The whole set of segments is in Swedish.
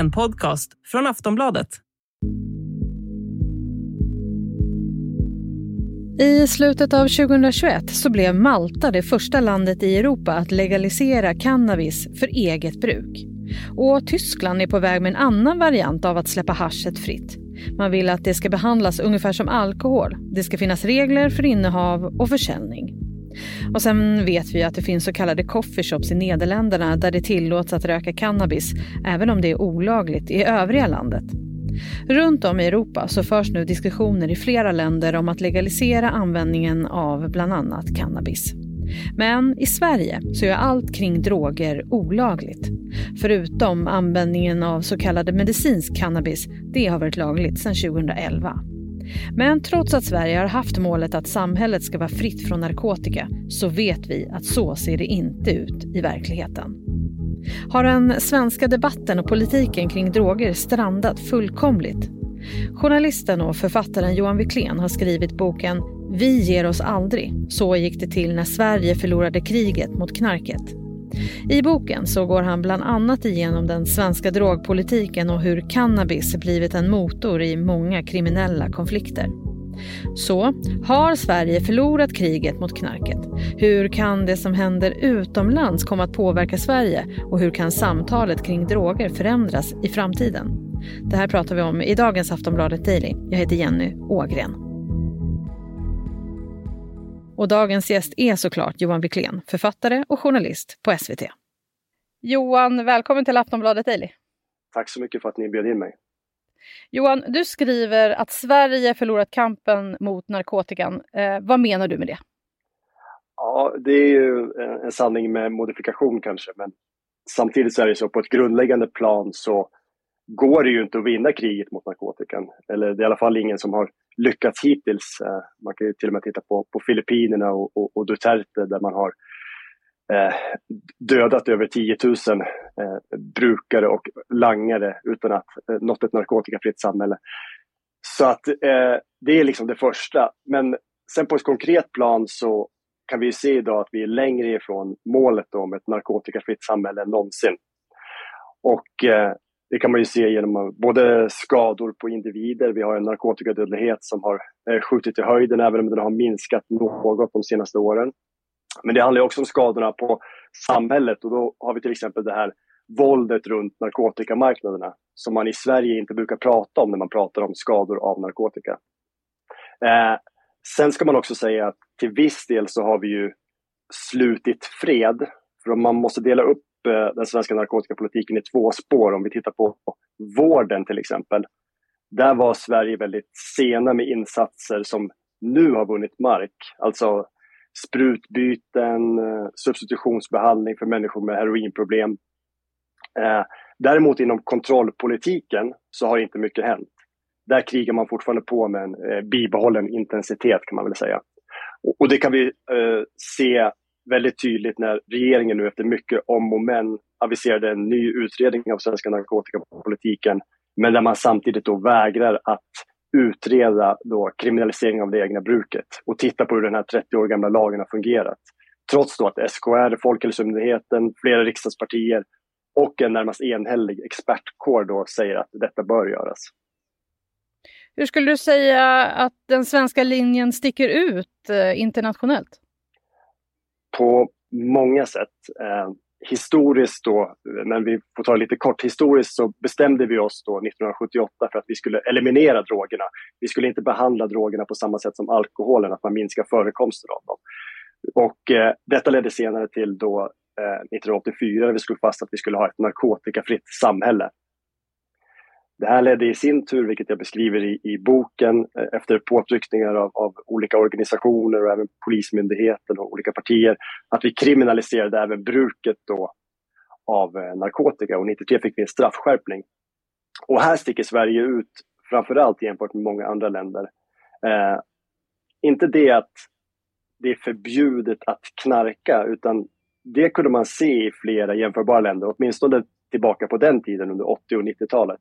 en podcast från Aftonbladet. I slutet av 2021 så blev Malta det första landet i Europa att legalisera cannabis för eget bruk. Och Tyskland är på väg med en annan variant av att släppa haschet fritt. Man vill att det ska behandlas ungefär som alkohol. Det ska finnas regler för innehav och försäljning. Och sen vet vi att det finns så kallade coffeeshops i Nederländerna där det tillåts att röka cannabis även om det är olagligt i övriga landet. Runt om i Europa så förs nu diskussioner i flera länder om att legalisera användningen av bland annat cannabis. Men i Sverige så är allt kring droger olagligt. Förutom användningen av så kallad medicinsk cannabis, det har varit lagligt sedan 2011. Men trots att Sverige har haft målet att samhället ska vara fritt från narkotika så vet vi att så ser det inte ut i verkligheten. Har den svenska debatten och politiken kring droger strandat fullkomligt? Journalisten och författaren Johan Wiklén har skrivit boken Vi ger oss aldrig. Så gick det till när Sverige förlorade kriget mot knarket. I boken så går han bland annat igenom den svenska drogpolitiken och hur cannabis blivit en motor i många kriminella konflikter. Så, har Sverige förlorat kriget mot knarket? Hur kan det som händer utomlands komma att påverka Sverige? Och hur kan samtalet kring droger förändras i framtiden? Det här pratar vi om i dagens Aftonbladet Daily. Jag heter Jenny Ågren. Och dagens gäst är såklart Johan Wiklén, författare och journalist på SVT. Johan, välkommen till Aftonbladet Daily. Tack så mycket för att ni bjöd in mig. Johan, du skriver att Sverige förlorat kampen mot narkotikan. Eh, vad menar du med det? Ja, det är ju en sanning med modifikation kanske, men samtidigt så är det så på ett grundläggande plan så går det ju inte att vinna kriget mot narkotikan. Eller det är i alla fall ingen som har lyckats hittills. Eh, man kan ju till och med titta på, på Filippinerna och, och, och Duterte där man har eh, dödat över 10 000 eh, brukare och langare utan att eh, nått ett narkotikafritt samhälle. Så att eh, det är liksom det första. Men sen på ett konkret plan så kan vi se idag att vi är längre ifrån målet om ett narkotikafritt samhälle än någonsin. Och eh, det kan man ju se genom både skador på individer, vi har en narkotikadödlighet som har eh, skjutit i höjden även om den har minskat något de senaste åren. Men det handlar också om skadorna på samhället och då har vi till exempel det här våldet runt narkotikamarknaderna som man i Sverige inte brukar prata om när man pratar om skador av narkotika. Eh, sen ska man också säga att till viss del så har vi ju slutit fred. För man måste dela upp Eh, den svenska narkotikapolitiken i två spår. Om vi tittar på vården till exempel. Där var Sverige väldigt sena med insatser som nu har vunnit mark. Alltså sprutbyten, eh, substitutionsbehandling för människor med heroinproblem. Eh, däremot inom kontrollpolitiken så har inte mycket hänt. Där krigar man fortfarande på med en bibehållen intensitet kan man väl säga. Och, det kan vi se väldigt tydligt när regeringen nu efter mycket om och men aviserade en ny utredning av svenska narkotikapolitiken men där man samtidigt då vägrar att utreda då kriminalisering av det egna bruket och titta på hur den här 30 år gamla lagen har fungerat. Trots då att SKR, Folkhälsomyndigheten, flera riksdagspartier och en närmast enhällig expertkår då säger att detta bör göras. Hur skulle du säga att den svenska linjen sticker ut eh, internationellt? På många sätt. Eh, historiskt då, men vi får ta det lite kort, historiskt så bestämde vi oss då 1978 för att vi skulle eliminera drogerna. Vi skulle inte behandla drogerna på samma sätt som alkoholen, att man minskar förekomsten av dem. Och eh, detta ledde senare till då eh, 1984 där vi slog fast att vi skulle ha ett narkotikafritt samhälle. Det här ledde i sin tur, vilket jag beskriver i, i boken, eh, efter påtryckningar av, av, olika organisationer och även Polismyndigheten och olika partier, att vi kriminaliserade även bruket då av eh, narkotika och 93 fick vi en straffskärpning. Och här sticker Sverige ut framförallt jämfört med många andra länder. Eh, inte det att det är förbjudet att knarka, utan det kunde man se i flera jämförbara länder, åtminstone tillbaka på den tiden under 80 och 90-talet.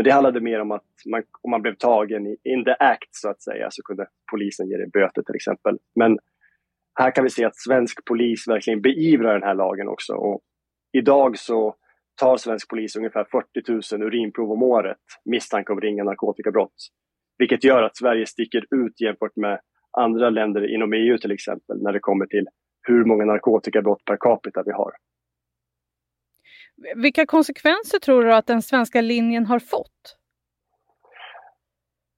Men det handlade mer om att man, om man blev tagen i in the act så att säga så kunde polisen ge dig böter till exempel. Men här kan vi se att svensk polis verkligen beivrar den här lagen också. Och idag så tar svensk polis ungefär 40 000 urinprov om året misstanke om ringa narkotikabrott. Vilket gör att Sverige sticker ut jämfört med andra länder inom EU till exempel när det kommer till hur många narkotikabrott per capita vi har. Vilka konsekvenser tror du att den svenska linjen har fått?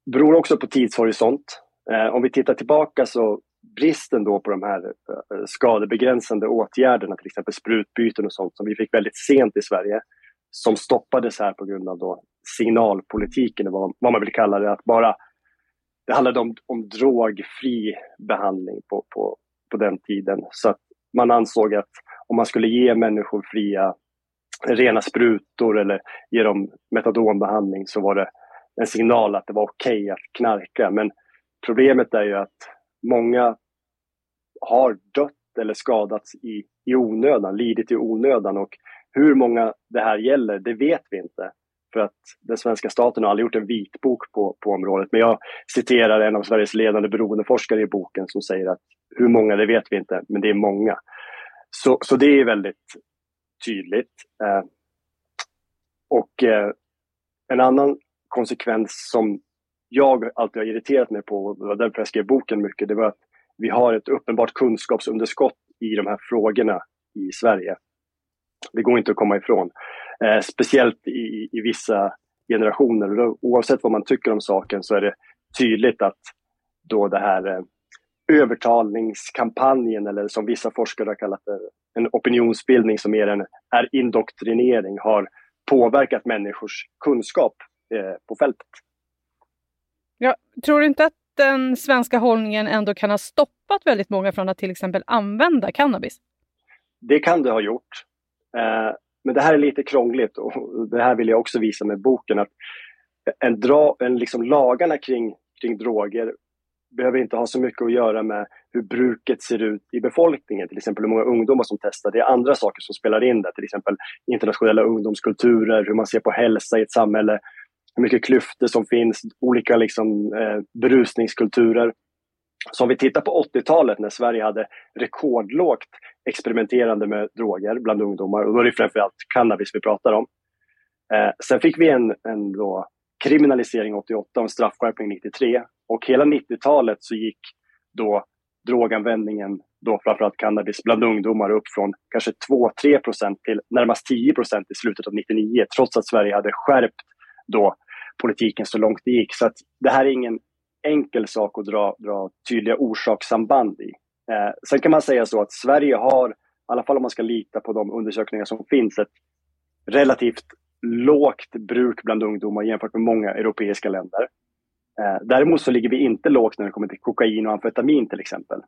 beror också på tidshorisont. Eh, om vi tittar tillbaka så bristen då på de här eh, skadebegränsande åtgärderna, till exempel sprutbyten och sånt som vi fick väldigt sent i Sverige, som stoppades här på grund av då signalpolitiken, vad, vad man vill kalla det, att bara det handlade om, om drogfri behandling på, på, på den tiden. Så att man ansåg att om man skulle ge människor fria rena sprutor eller ge dem metadonbehandling så var det en signal att det var okej okay att knarka. Men problemet är ju att många har dött eller skadats i, i onödan, lidit i onödan och hur många det här gäller, det vet vi inte. För att den svenska staten har aldrig gjort en vitbok på, på området. Men jag citerar en av Sveriges ledande beroendeforskare i boken som säger att hur många det vet vi inte, men det är många. Så, så det är väldigt tydligt. Eh, och eh, en annan konsekvens som jag alltid har irriterat mig på, och därför jag skrev boken mycket, det var att vi har ett uppenbart kunskapsunderskott i de här frågorna i Sverige. Det går inte att komma ifrån. Eh, speciellt i, i vissa generationer. Då, oavsett vad man tycker om saken så är det tydligt att då det här eh, övertalningskampanjen eller som vissa forskare har kallat det, en opinionsbildning som mer än är indoktrinering har påverkat människors kunskap eh, på fältet. Ja, tror inte att den svenska hållningen ändå kan ha stoppat väldigt många från att till exempel använda cannabis? Det kan det ha gjort. Eh, men det här är lite krångligt och det här vill jag också visa med boken. att en dra, en liksom Lagarna kring, kring droger behöver inte ha så mycket att göra med hur bruket ser ut i befolkningen, till exempel hur många ungdomar som testar. Det är andra saker som spelar in där, till exempel internationella ungdomskulturer, hur man ser på hälsa i ett samhälle, hur mycket klyftor som finns, olika liksom, eh, berusningskulturer. Så om vi tittar på 80-talet när Sverige hade rekordlågt experimenterande med droger bland ungdomar, och då är det framförallt cannabis vi pratar om. Eh, sen fick vi en, en då, kriminalisering 88 och en straffskärpning 93. Och hela 90-talet så gick då droganvändningen, då framförallt cannabis, bland ungdomar upp från kanske 2-3 procent till närmast 10 procent i slutet av 99, trots att Sverige hade skärpt då politiken så långt det gick. Så att det här är ingen enkel sak att dra, dra tydliga orsakssamband i. Eh, sen kan man säga så att Sverige har, i alla fall om man ska lita på de undersökningar som finns, ett relativt lågt bruk bland ungdomar jämfört med många europeiska länder. Eh, däremot så ligger vi inte lågt när det kommer till kokain och amfetamin till exempel.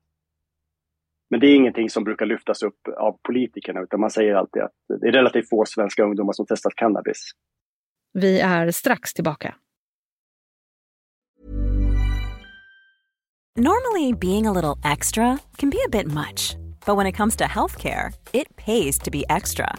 Men det är ingenting som brukar lyftas upp av politikerna utan man säger alltid att det är relativt få svenska ungdomar som testat cannabis. Vi är strax tillbaka. Normally being a little extra can be a bit much. But when it comes to healthcare, it pays to be extra.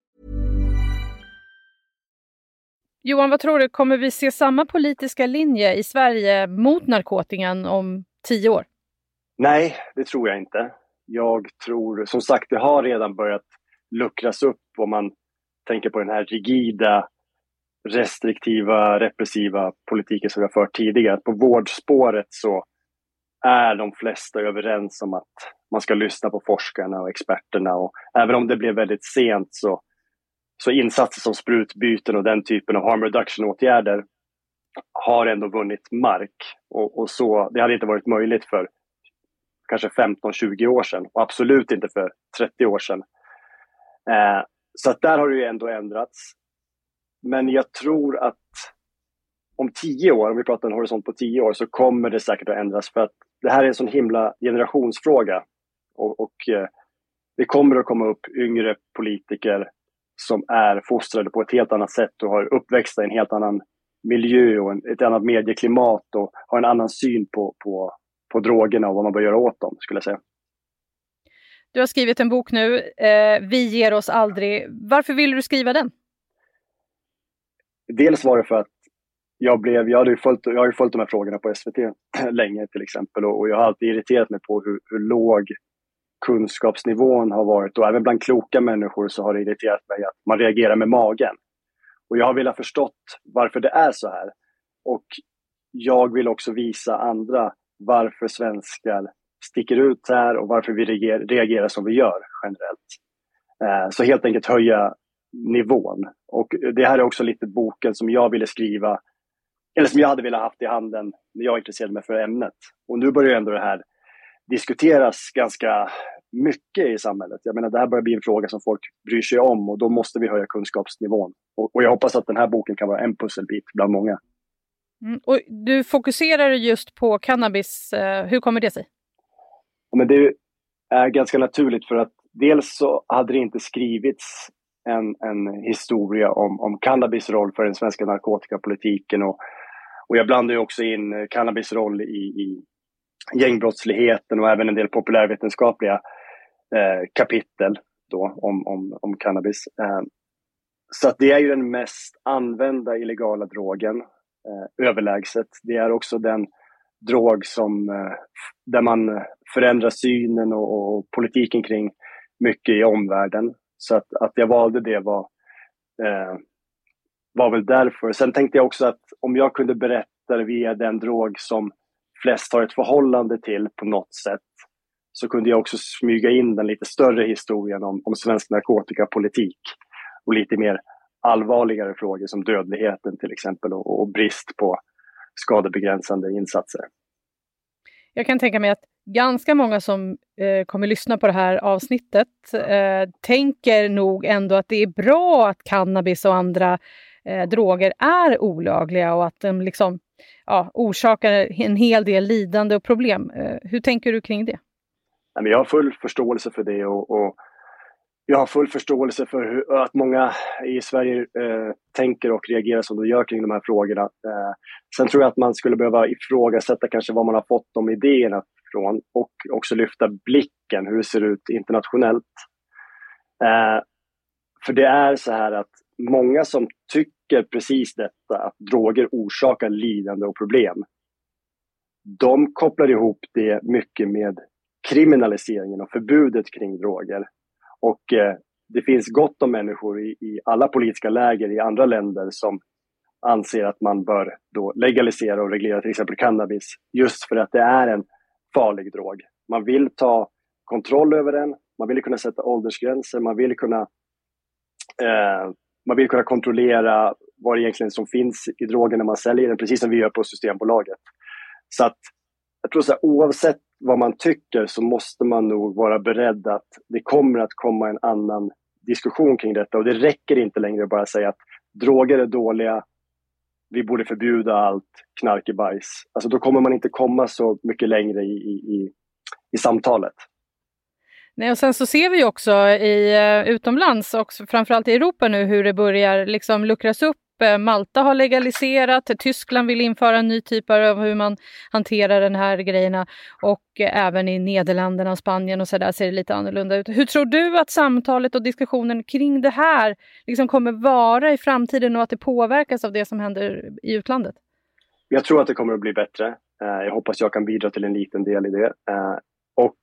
Johan, vad tror du? Kommer vi se samma politiska linje i Sverige mot narkotikan om tio år? Nej, det tror jag inte. Jag tror, som sagt, det har redan börjat luckras upp om man tänker på den här rigida, restriktiva, repressiva politiken som vi har fört tidigare. På vårdspåret så är de flesta överens om att man ska lyssna på forskarna och experterna. Och även om det blev väldigt sent så så insatser som sprutbyten och den typen av harm reduction-åtgärder har ändå vunnit mark. Och, och, så, det hade inte varit möjligt för kanske 15-20 år sedan och absolut inte för 30 år sedan. Eh, så att där har det ju ändå ändrats. Men jag tror att om tio år, om vi pratar en horisont på tio år, så kommer det säkert att ändras för att det här är en sån himla generationsfråga. Och, och eh, det kommer att komma upp yngre politiker som är fostrade på ett helt annat sätt och har uppväxt i en helt annan miljö och en, ett annat medieklimat och har en annan syn på, på, på drogerna och vad man bör göra åt dem, skulle jag säga. Du har skrivit en bok nu, eh, Vi ger oss aldrig. Varför vill du skriva den? Dels var det för att jag, blev, jag, hade ju följt, jag har ju följt de här frågorna på SVT länge till exempel och, och jag har alltid irriterat mig på hur, hur låg kunskapsnivån har varit och även bland kloka människor så har det irriterat mig att man reagerar med magen. Och jag har velat förstått varför det är så här. Och jag vill också visa andra varför svenskar sticker ut här och varför vi reagerar som vi gör generellt. Eh, så helt enkelt höja nivån. Och det här är också lite boken som jag ville skriva, eller som jag hade velat haft i handen när jag intresserade mig för ämnet. Och nu börjar ändå det här diskuteras ganska mycket i samhället. Jag menar, det här börjar bli en fråga som folk bryr sig om och då måste vi höja kunskapsnivån. Och, och jag hoppas att den här boken kan vara en pusselbit bland många. Mm, och du fokuserar just på cannabis. Eh, hur kommer det sig? men det är ganska naturligt för att dels så hade det inte skrivits en, en historia om, om cannabis roll för den svenska narkotikapolitiken och, och jag blandar ju också in cannabis roll i, i gängbrottsligheten och även en del populärvetenskapliga eh, kapitel då om, om, om cannabis. Eh, så att det är ju den mest använda illegala drogen eh, överlägset. Det är också den drog som, eh, där man förändrar synen och, och, politiken kring mycket i omvärlden. Så att, att jag valde det var, eh, var väl därför. Sen tänkte jag också att om jag kunde berätta det via den drog som flest har ett förhållande till på något sätt så kunde jag också smyga in den lite större historien om, om svensk narkotikapolitik och lite mer allvarligare frågor som dödligheten till exempel och, och brist på skadebegränsande insatser. Jag kan tänka mig att ganska många som eh, kommer lyssna på det här avsnittet eh, tänker nog ändå att det är bra att cannabis och andra eh, droger är olagliga och att de liksom, ja, orsakar en hel del lidande och problem. Eh, hur tänker du kring det? Jag har full förståelse för det och, och jag har full förståelse för hur, att många i Sverige eh, tänker och reagerar som de gör kring de här frågorna. Eh, sen tror jag att man skulle behöva ifrågasätta kanske var man har fått de idéerna från och också lyfta blicken, hur det ser ut internationellt. Eh, för det är så här att många som tycker precis detta, att droger orsakar lidande och problem, de kopplar ihop det mycket med kriminaliseringen och förbudet kring droger. Och eh, det finns gott om människor i, i, alla politiska läger i andra länder som anser att man bör då legalisera och reglera till exempel cannabis just för att det är en farlig drog. Man vill ta kontroll över den, man vill kunna sätta åldersgränser, man vill kunna, eh, man vill kunna kontrollera vad det egentligen som finns i drogen när man säljer den, precis som vi gör på Systembolaget. Så att jag tror så här, oavsett vad man tycker så måste man nog vara beredd att det kommer att komma en annan diskussion kring detta och det räcker inte längre att bara säga att droger är dåliga, vi borde förbjuda allt knark i bajs. Alltså då kommer man inte komma så mycket längre i, i, i samtalet. Nej, och sen så ser vi också i, eh, utomlands och framförallt i Europa nu hur det börjar liksom luckras upp eh, Malta har legaliserat, Tyskland vill införa en ny typ av hur man hanterar den här grejerna och eh, även i Nederländerna och Spanien och så där ser det lite annorlunda ut. Hur tror du att samtalet och diskussionen kring det här liksom kommer vara i framtiden och att det påverkas av det som händer i utlandet? Jag tror att det kommer att bli bättre. Jag hoppas jag kan bidra till en liten del i det. Och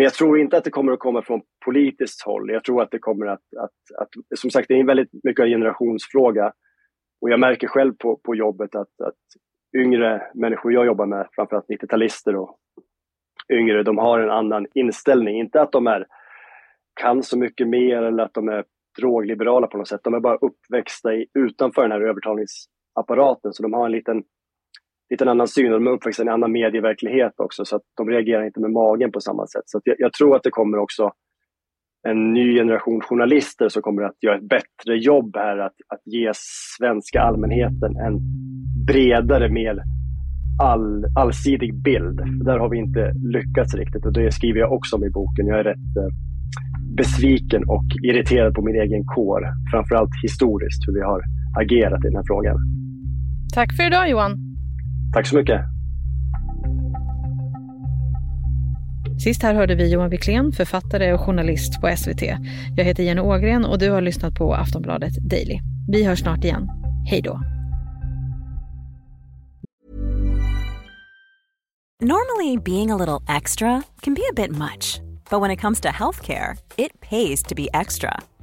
men jag tror inte att det kommer att komma från politiskt håll. Jag tror att det kommer att, att, att som sagt, det är väldigt mycket en generationsfråga. Och jag märker själv på, på jobbet att, att yngre människor jag jobbar med, framförallt 90-talister och yngre, de har en annan inställning. Inte att de är, kan så mycket mer eller att de är drogliberala på något sätt. De är bara uppväxta i, utanför den här övertalningsapparaten, så de har en liten, liten annan syn och de är uppväxta i en annan medieverklighet också, så att de reagerar inte med magen på samma sätt. Så jag, jag tror att det kommer också en ny generation journalister som kommer att göra ett bättre jobb här att, att ge svenska allmänheten en bredare, mer all, allsidig bild. Där har vi inte lyckats riktigt och det skriver jag också om i boken. Jag är rätt eh, besviken och irriterad på min egen kår, framförallt historiskt, hur vi har agerat i den här frågan. Tack för idag Johan. Tack så mycket. Sist här hörde vi Johan Wiklén, författare och journalist på SVT. Jag heter Jenny Ågren och du har lyssnat på Aftonbladet Daily. Vi hörs snart igen. Hej då! Normally, being a little extra can be a bit much, but when it comes to healthcare, it pays to be extra.